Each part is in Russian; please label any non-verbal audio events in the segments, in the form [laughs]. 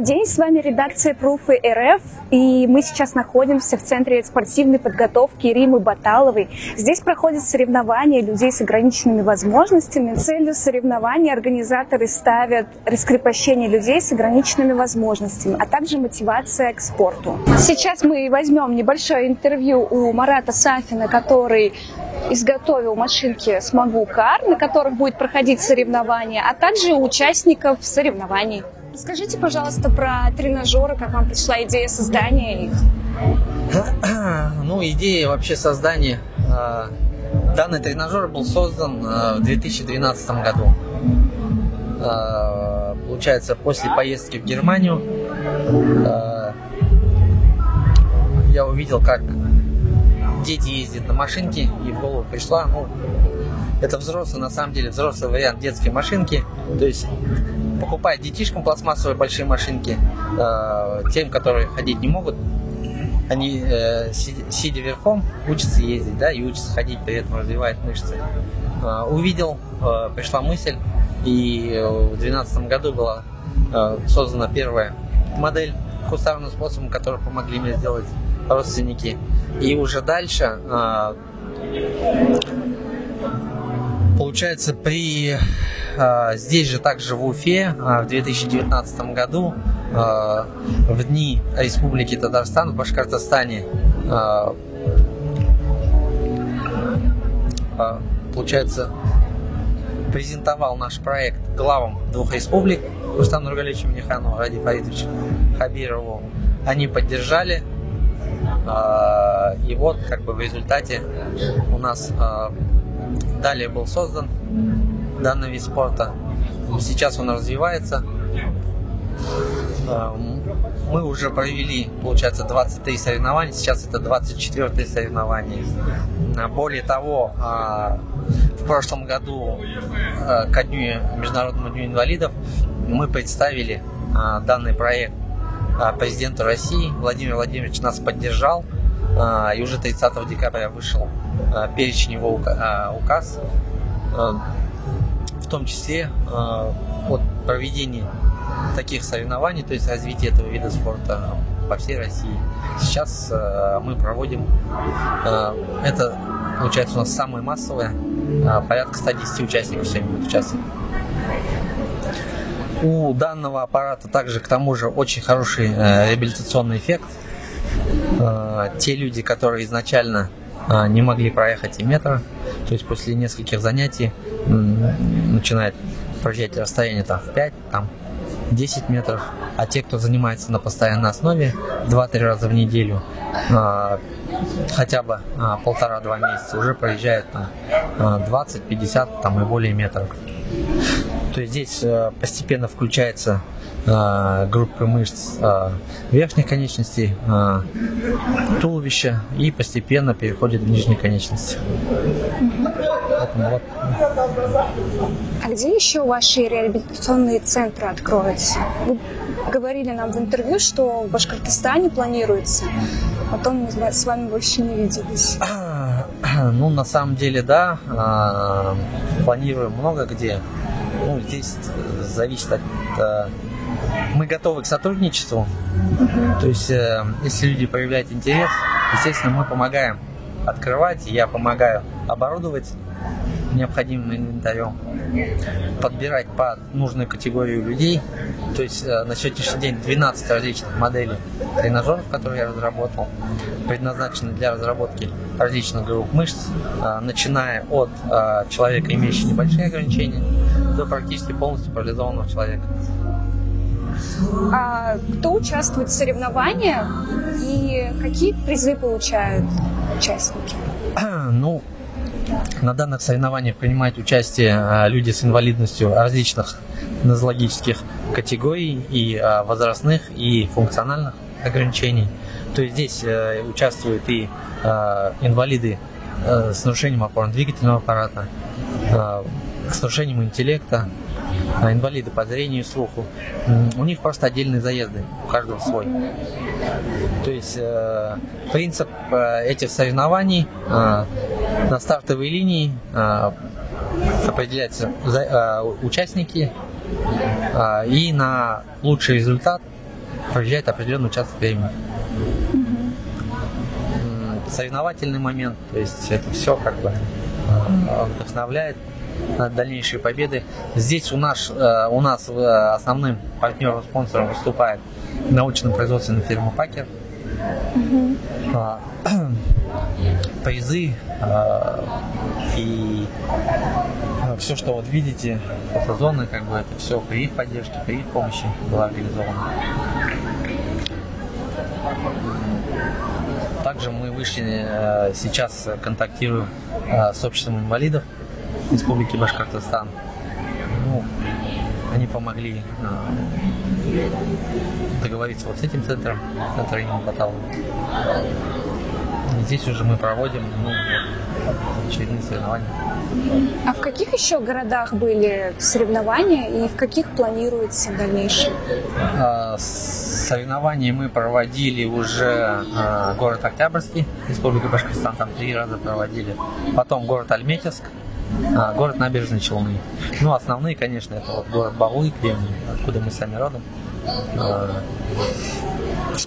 Добрый день, с вами редакция Пруфы РФ, и мы сейчас находимся в Центре спортивной подготовки Римы Баталовой. Здесь проходят соревнования людей с ограниченными возможностями. Целью соревнований организаторы ставят раскрепощение людей с ограниченными возможностями, а также мотивация к спорту. Сейчас мы возьмем небольшое интервью у Марата Сафина, который изготовил машинки «Смогу Кар», на которых будет проходить соревнования, а также участников соревнований. Скажите, пожалуйста, про тренажеры, как вам пришла идея создания их? [clears throat] Ну, идея вообще создания э, данный тренажер был создан э, в 2012 году. Э, получается, после поездки в Германию я увидел, как дети ездят на машинке, и в голову пришла, ну, это взрослый, на самом деле, взрослый вариант детской машинки. То есть покупать детишкам пластмассовые большие машинки, э, тем, которые ходить не могут, они, э, сидя верхом, учатся ездить, да, и учатся ходить, при этом развивают мышцы. Э, увидел, э, пришла мысль, и в 2012 году была э, создана первая модель кустарным способом, которую помогли мне сделать родственники. И уже дальше э, получается при здесь же также в Уфе а, в 2019 году а, в дни Республики Татарстан в Башкортостане получается презентовал наш проект главам двух республик Рустам Нургалевичу Минихану, Ради Фаридовичу Хабирову. Они поддержали. И вот как бы в результате у нас далее был создан данный вид спорта. Сейчас он развивается. А, мы уже провели, получается, 23 соревнования, сейчас это 24 соревнование. А, более того, а, в прошлом году ко дню Международному дню инвалидов мы представили данный проект президенту России. Владимир Владимирович нас поддержал. И уже 30 декабря вышел перечень его указ том числе э, от проведения таких соревнований, то есть развития этого вида спорта по всей России. Сейчас э, мы проводим, э, это получается у нас самое массовое, порядка 110 участников сегодня будет участвовать. У данного аппарата также к тому же очень хороший реабилитационный эффект. Те люди, которые изначально не могли проехать и метра, то есть после нескольких занятий начинает проезжать расстояние там в 5, там 10 метров, а те, кто занимается на постоянной основе 2-3 раза в неделю, а, хотя бы а, полтора-два месяца, уже проезжают там 20-50 а, там и более метров. То есть здесь э, постепенно включается группы мышц верхних конечностей, туловища и постепенно переходит в нижние конечности. Вот. А где еще ваши реабилитационные центры откроются? Вы говорили нам в интервью, что в Башкортостане планируется. Потом мы с вами больше не виделись. [clears throat] [clears throat] Ну, на самом деле, да. А, планируем много где. Ну, здесь зависит от... А, мы готовы к сотрудничеству. То есть, э, если люди проявляют интерес, естественно, мы помогаем открывать, я помогаю оборудовать необходимым инвентарем, подбирать под нужную категорию людей. То есть э, на сегодняшний день 12 различных моделей тренажеров, которые я разработал, предназначены для разработки различных групп мышц, э, начиная от э, человека, имеющего небольшие ограничения, до практически полностью парализованного человека. А кто участвует в соревнованиях и какие призы получают участники? [clears throat] Ну, на данных соревнованиях принимают участие а, люди с инвалидностью различных нозологических категорий и а, возрастных, и функциональных ограничений. То есть здесь э, участвуют и а, инвалиды э, с нарушением опорно-двигательного аппарата, с нарушением интеллекта, инвалиды по зрению и слуху. У них просто отдельные заезды, у каждого свой. То есть э, принцип э, этих соревнований э, на стартовой линии определяются участники и на лучший результат проезжает определенный участок времени. Соревновательный момент, то есть это все как бы вдохновляет дальнейшие победы. Здесь у нас, э, у нас основным партнером, спонсором выступает научно-производственная фирма Пакер. Mm-hmm. [clears throat] Призы э, и все, что вот видите, фотозоны, как бы это все при их поддержке, при их помощи было организовано. Также мы вышли, э, сейчас контактируем с обществом инвалидов Республики Башкортостан. Ну, они помогли э, договориться вот с этим центром, центром имени Баталова. Здесь уже мы проводим ну, очередные соревнования. А в каких еще городах были соревнования и в каких планируется дальнейшее? А, соревнования мы проводили уже а, город Октябрьский, Республика Башкортостан, там три раза проводили. Потом город Альметьевск, а, город Набережные Челны. Ну, основные, конечно, это вот город Баулы, Кремний, откуда мы сами родом. А,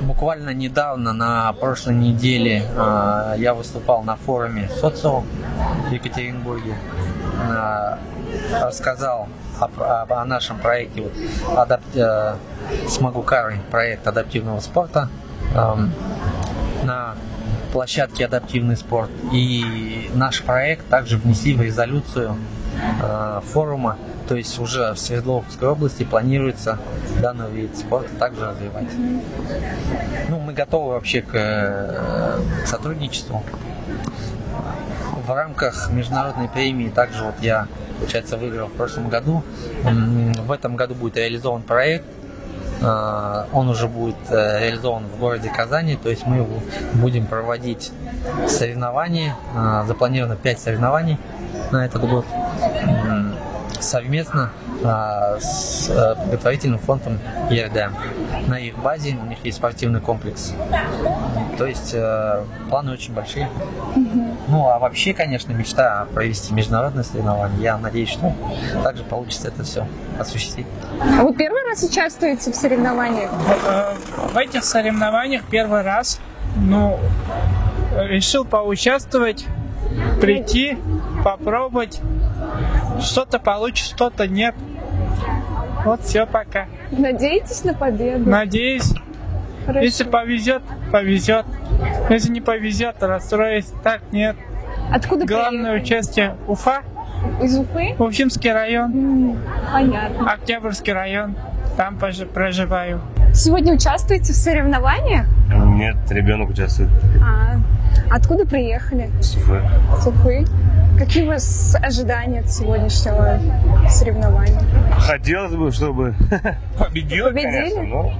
буквально недавно, на прошлой неделе, а, я выступал на форуме СоциО в Екатеринбурге. А, рассказал о, о, о нашем проекте вот, адап, э, Смогу Кары, проект адаптивного спорта на площадке адаптивный спорт. И наш проект также внесли в резолюцию э, форума то есть уже в Свердловской области планируется данный вид спорта также развивать. Ну, мы готовы вообще к, э, сотрудничеству. В рамках международной премии также вот я, получается, выиграл в прошлом году. В этом году будет реализован проект он уже будет э, реализован в городе Казани, то есть мы будем проводить соревнования, запланировано 5 соревнований на этот год совместно с а, благотворительным фондом ЕРД. На их базе у них есть спортивный комплекс. То есть а, планы очень большие. Ну, а вообще, конечно, мечта провести международное соревнование. Я надеюсь, что также получится это все осуществить. А вы первый раз участвуете в соревнованиях? В, в этих соревнованиях первый раз. Ну, решил поучаствовать, прийти, попробовать. Что-то получится, что-то нет. Вот все пока. Надеетесь на победу? Надеюсь. Хорошо. Если повезет, повезет. Если не повезет, расстроюсь. Так нет. Откуда Главное приехали? участие Уфа. Из Уфы? Уфимский район. Понятно. Октябрьский район. Там проживаю. Сегодня участвуете в соревнованиях? Нет, ребенок участвует. А, откуда приехали? С Уфы. С Уфы. Какие у вас ожидания от сегодняшнего соревнования? Хотелось бы, чтобы [laughs] победил, Победили? конечно, но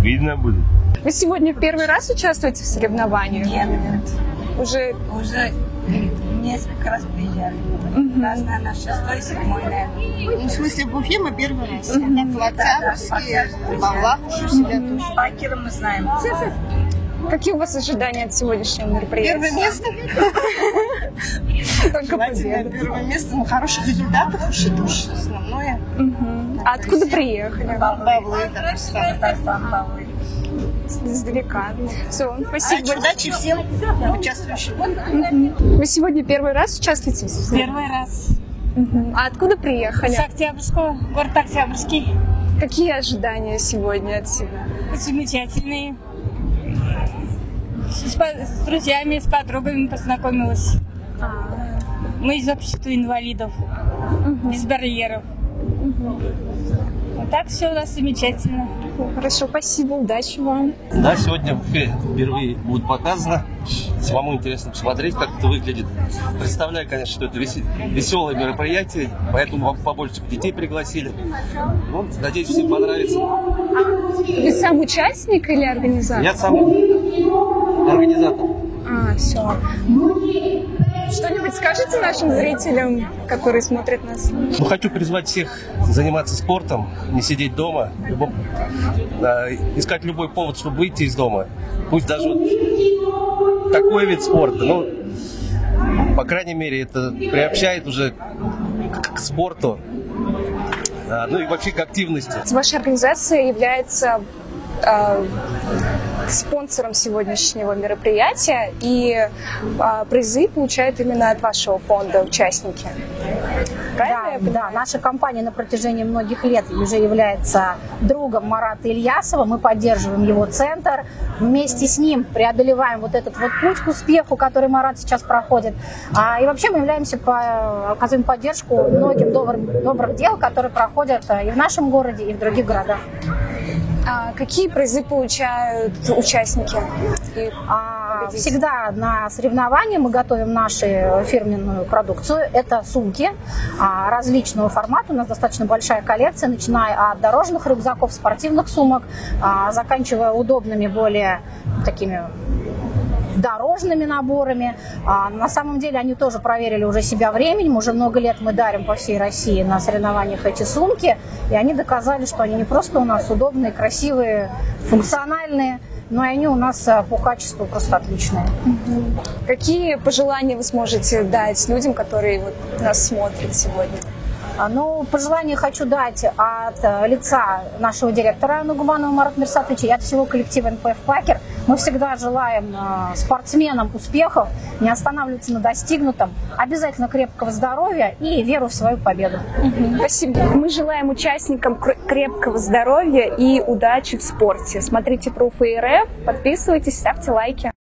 видно будет. Вы сегодня в первый раз участвуете в соревнованиях? Нет, нет. Уже Уже несколько раз приезжали. Раз, наверное, шестой, седьмой, наверное. Ну, в смысле, в Уфе мы первый раз. В Бавлах уже себя тоже. Пакера мы знаем. Какие у вас ожидания от сегодняшнего Первое мероприятия? место. Только Желательно первое место. Ну, хороших результатов уж это уж основное. А откуда приехали? Бавлы. Издалека. Все, спасибо. Удачи, всем участвующим. Вы сегодня первый раз участвуете? Первый раз. А откуда приехали? С Октябрьского, город Октябрьский. Какие ожидания сегодня от себя? Замечательные. С, с друзьями, с подругами познакомилась. Мы из общества инвалидов, без барьеров. Вот так все у нас замечательно. Хорошо, спасибо, удачи вам. Да, сегодня впервые будет показано. Самому интересно посмотреть, как это выглядит. Представляю, конечно, что это весе- веселое мероприятие, поэтому вам побольше детей пригласили. Ну, надеюсь, всем понравится. Вы сам участник или организатор? Я сам организатор. А, все. Что-нибудь скажете нашим зрителям, которые смотрят нас? Ну, хочу призвать всех заниматься спортом, не сидеть дома, любом- а, искать любой повод, чтобы выйти из дома. Пусть даже вот такой вид спорта, ну, по крайней мере, это приобщает уже к, к спорту, а, ну и вообще к активности. Ваша организация является э, спонсором сегодняшнего мероприятия, и э, призы получают именно от вашего фонда участники. Правильно да, да, наша компания на протяжении многих лет уже является другом Марата Ильясова. Мы поддерживаем его центр. Вместе с ним преодолеваем вот этот вот путь к успеху, который Марат сейчас проходит. А, и вообще мы являемся по, оказываем поддержку многим добрым, добрых дел, которые проходят и в нашем городе, и в других городах. А какие призы получают участники? А, всегда на соревнования мы готовим нашу фирменную продукцию. Это сумки а, различного формата. У нас достаточно большая коллекция, начиная от дорожных рюкзаков, спортивных сумок, а, заканчивая удобными более такими дорожными наборами. А на самом деле они тоже проверили уже себя временем. Уже много лет мы дарим по всей России на соревнованиях эти сумки. И они доказали, что они не просто у нас удобные, красивые, функциональные, но и они у нас а, по качеству просто отличные. Какие пожелания вы сможете дать людям, которые вот нас смотрят сегодня? А, ну, пожелание хочу дать от э, лица нашего директора Нугуманова Марата Мерсатовича и от всего коллектива НПФ «Пакер». Мы всегда желаем э, спортсменам успехов, не останавливаться на достигнутом, обязательно крепкого здоровья и веру в свою победу. Спасибо. Мы желаем участникам крепкого здоровья и удачи в спорте. Смотрите Proof РФ, подписывайтесь, ставьте лайки.